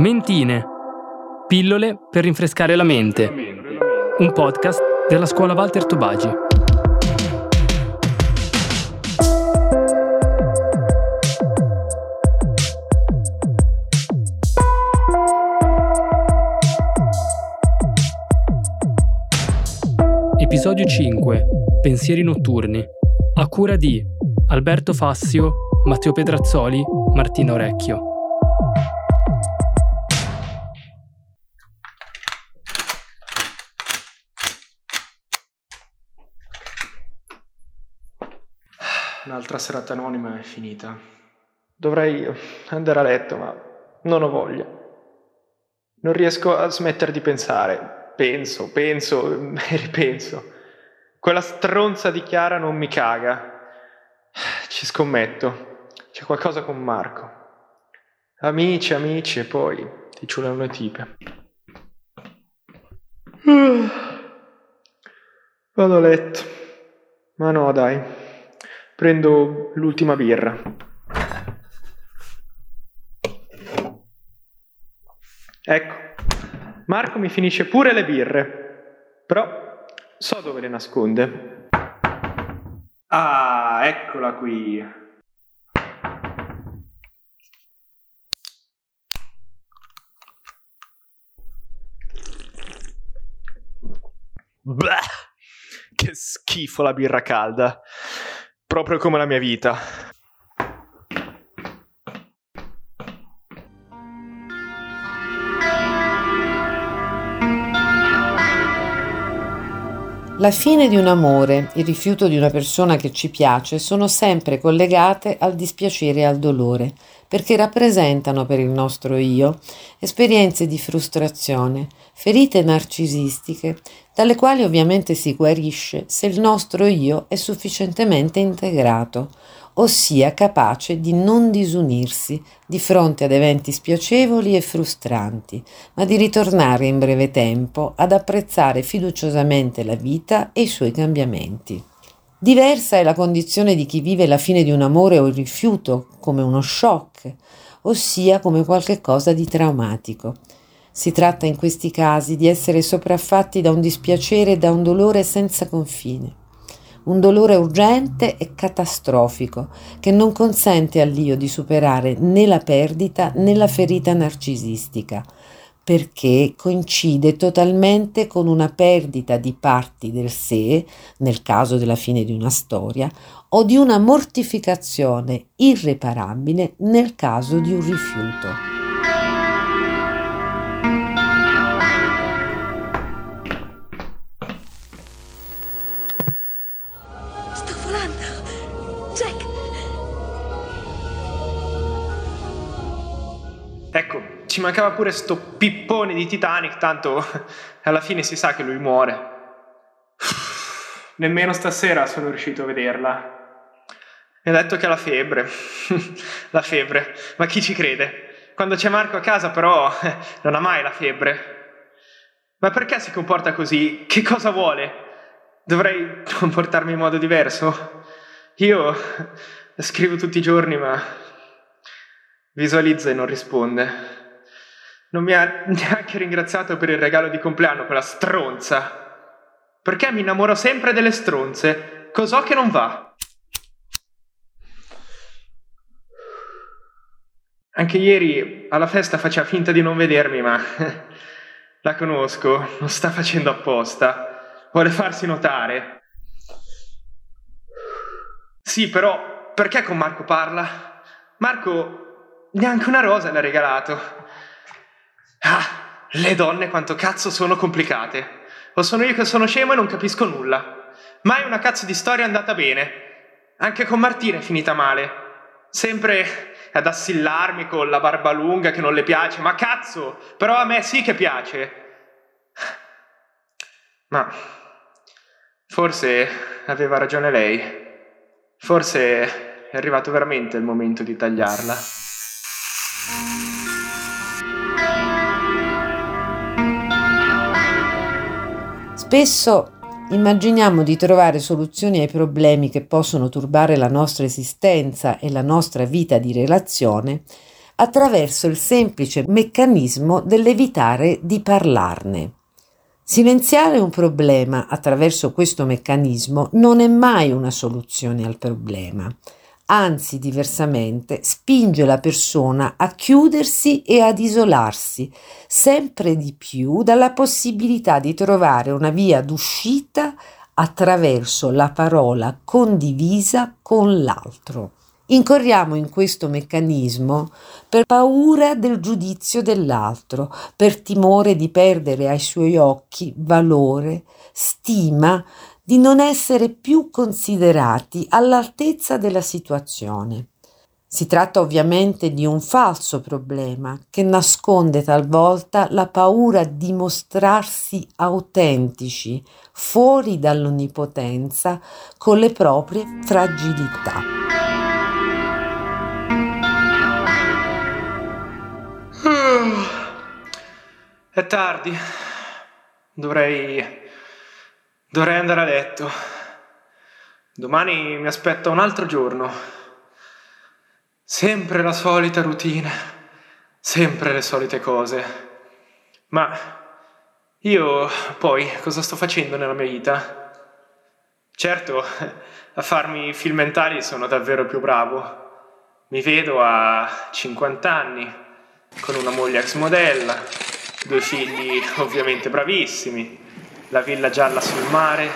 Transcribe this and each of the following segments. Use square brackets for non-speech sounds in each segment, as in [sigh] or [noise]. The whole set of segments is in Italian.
Mentine. Pillole per rinfrescare la mente. Un podcast della scuola Walter Tobagi. Episodio 5. Pensieri notturni. A cura di Alberto Fassio, Matteo Pedrazzoli, Martina Orecchio. Un'altra serata anonima è finita. Dovrei andare a letto, ma non ho voglia. Non riesco a smettere di pensare. Penso, penso [laughs] e ripenso. Quella stronza di Chiara non mi caga. Ci scommetto. C'è qualcosa con Marco. Amici, amici, e poi ti ciulano le tipe. [sighs] Vado a letto. Ma no, dai. Prendo l'ultima birra. Ecco, Marco mi finisce pure le birre, però so dove le nasconde. Ah, eccola qui. Blah, che schifo la birra calda proprio come la mia vita. La fine di un amore, il rifiuto di una persona che ci piace sono sempre collegate al dispiacere e al dolore, perché rappresentano per il nostro io esperienze di frustrazione, ferite narcisistiche, dalle quali ovviamente si guarisce se il nostro io è sufficientemente integrato, ossia capace di non disunirsi di fronte ad eventi spiacevoli e frustranti, ma di ritornare in breve tempo ad apprezzare fiduciosamente la vita e i suoi cambiamenti. Diversa è la condizione di chi vive la fine di un amore o il rifiuto come uno shock, ossia come qualcosa di traumatico. Si tratta in questi casi di essere sopraffatti da un dispiacere e da un dolore senza confine. Un dolore urgente e catastrofico che non consente all'io di superare né la perdita né la ferita narcisistica, perché coincide totalmente con una perdita di parti del sé, nel caso della fine di una storia, o di una mortificazione irreparabile nel caso di un rifiuto. Ecco, ci mancava pure sto pippone di Titanic, tanto [laughs] alla fine si sa che lui muore. [sighs] Nemmeno stasera sono riuscito a vederla. Mi ha detto che ha la febbre. [laughs] la febbre. Ma chi ci crede? Quando c'è Marco a casa, però, [laughs] non ha mai la febbre. Ma perché si comporta così? Che cosa vuole? Dovrei comportarmi in modo diverso? Io scrivo tutti i giorni, ma Visualizza e non risponde. Non mi ha [laughs] neanche ringraziato per il regalo di compleanno, quella stronza. Perché mi innamoro sempre delle stronze? Cos'ho che non va? Anche ieri alla festa faceva finta di non vedermi, ma [laughs] la conosco, non sta facendo apposta. Vuole farsi notare. Sì, però perché con Marco parla? Marco Neanche una rosa le ha regalato. Ah, le donne quanto cazzo sono complicate. O sono io che sono scemo e non capisco nulla. Mai una cazzo di storia è andata bene. Anche con Martina è finita male. Sempre ad assillarmi con la barba lunga che non le piace. Ma cazzo, però a me sì che piace. Ma forse aveva ragione lei. Forse è arrivato veramente il momento di tagliarla. Spesso immaginiamo di trovare soluzioni ai problemi che possono turbare la nostra esistenza e la nostra vita di relazione attraverso il semplice meccanismo dell'evitare di parlarne. Silenziare un problema attraverso questo meccanismo non è mai una soluzione al problema, anzi diversamente spinge la persona a chiudersi e ad isolarsi sempre di più dalla possibilità di trovare una via d'uscita attraverso la parola condivisa con l'altro. Incorriamo in questo meccanismo per paura del giudizio dell'altro, per timore di perdere ai suoi occhi valore, stima, di non essere più considerati all'altezza della situazione. Si tratta ovviamente di un falso problema che nasconde talvolta la paura di mostrarsi autentici, fuori dall'onnipotenza, con le proprie fragilità. È tardi. Dovrei. Dovrei andare a letto. Domani mi aspetta un altro giorno. Sempre la solita routine, sempre le solite cose. Ma io poi cosa sto facendo nella mia vita? Certo, a farmi film mentali sono davvero più bravo. Mi vedo a 50 anni, con una moglie ex modella, due figli ovviamente bravissimi, la villa gialla sul mare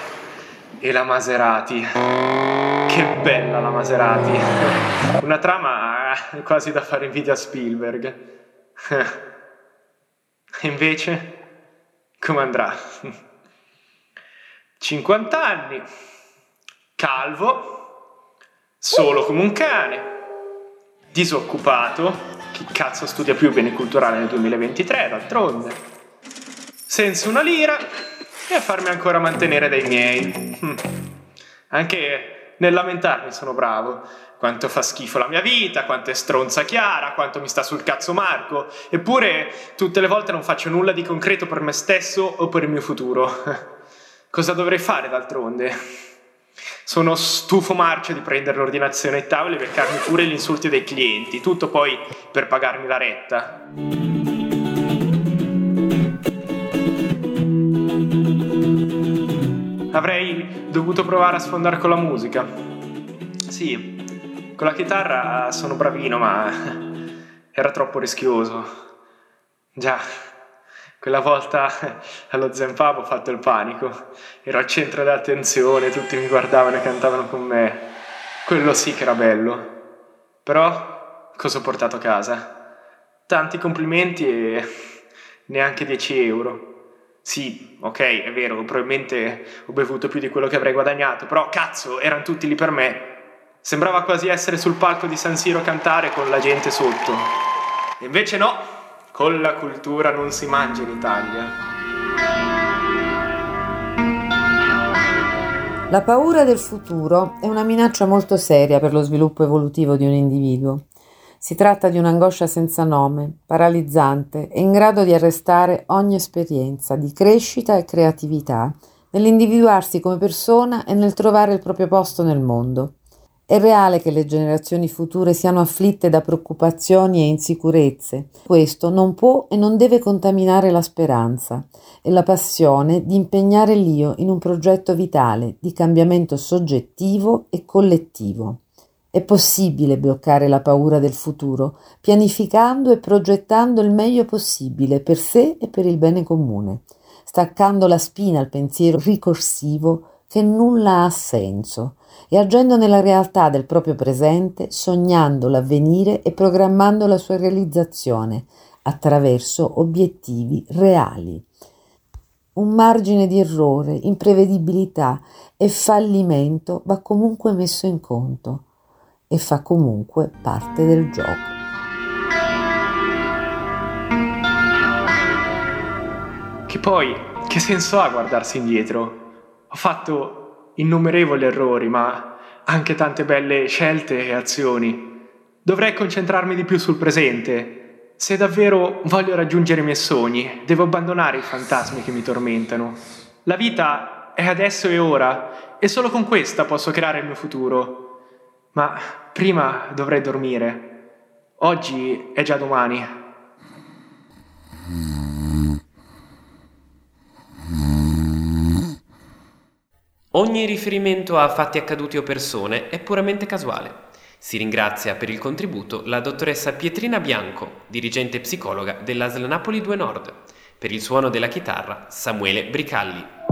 e la Maserati. Che bella la Maserati. [laughs] Una trama quasi da fare invidia a Spielberg. E [laughs] invece, come andrà? [laughs] 50 anni, calvo, solo come un cane, disoccupato, chi cazzo studia più bene culturale nel 2023, d'altronde, senza una lira e a farmi ancora mantenere dai miei. Anche nel lamentarmi sono bravo. Quanto fa schifo la mia vita, quanto è stronza Chiara, quanto mi sta sul cazzo Marco. Eppure tutte le volte non faccio nulla di concreto per me stesso o per il mio futuro. [laughs] Cosa dovrei fare d'altronde? Sono stufo marcio di prendere l'ordinazione ai tavoli e beccarmi pure gli insulti dei clienti, tutto poi per pagarmi la retta. Avrei dovuto provare a sfondare con la musica. Sì, con la chitarra sono bravino, ma [laughs] era troppo rischioso. Già, quella volta allo Zenpub ho fatto il panico. Ero al centro dell'attenzione, tutti mi guardavano e cantavano con me. Quello sì che era bello. Però cosa ho portato a casa? Tanti complimenti e neanche 10 euro. Sì, ok, è vero, probabilmente ho bevuto più di quello che avrei guadagnato, però cazzo, erano tutti lì per me. Sembrava quasi essere sul palco di San Siro a cantare con la gente sotto. E invece no, con la cultura non si mangia in Italia. La paura del futuro è una minaccia molto seria per lo sviluppo evolutivo di un individuo. Si tratta di un'angoscia senza nome, paralizzante e in grado di arrestare ogni esperienza di crescita e creatività, nell'individuarsi come persona e nel trovare il proprio posto nel mondo. È reale che le generazioni future siano afflitte da preoccupazioni e insicurezze. Questo non può e non deve contaminare la speranza e la passione di impegnare l'io in un progetto vitale di cambiamento soggettivo e collettivo. È possibile bloccare la paura del futuro, pianificando e progettando il meglio possibile per sé e per il bene comune, staccando la spina al pensiero ricorsivo che nulla ha senso e agendo nella realtà del proprio presente, sognando l'avvenire e programmando la sua realizzazione attraverso obiettivi reali. Un margine di errore, imprevedibilità e fallimento va comunque messo in conto e fa comunque parte del gioco. Che poi, che senso ha guardarsi indietro? Ho fatto innumerevoli errori, ma anche tante belle scelte e azioni. Dovrei concentrarmi di più sul presente. Se davvero voglio raggiungere i miei sogni, devo abbandonare i fantasmi che mi tormentano. La vita è adesso e ora, e solo con questa posso creare il mio futuro. Ma prima dovrei dormire. Oggi è già domani. Ogni riferimento a fatti accaduti o persone è puramente casuale. Si ringrazia per il contributo la dottoressa Pietrina Bianco, dirigente psicologa dell'ASL Napoli 2 Nord. Per il suono della chitarra Samuele Bricalli.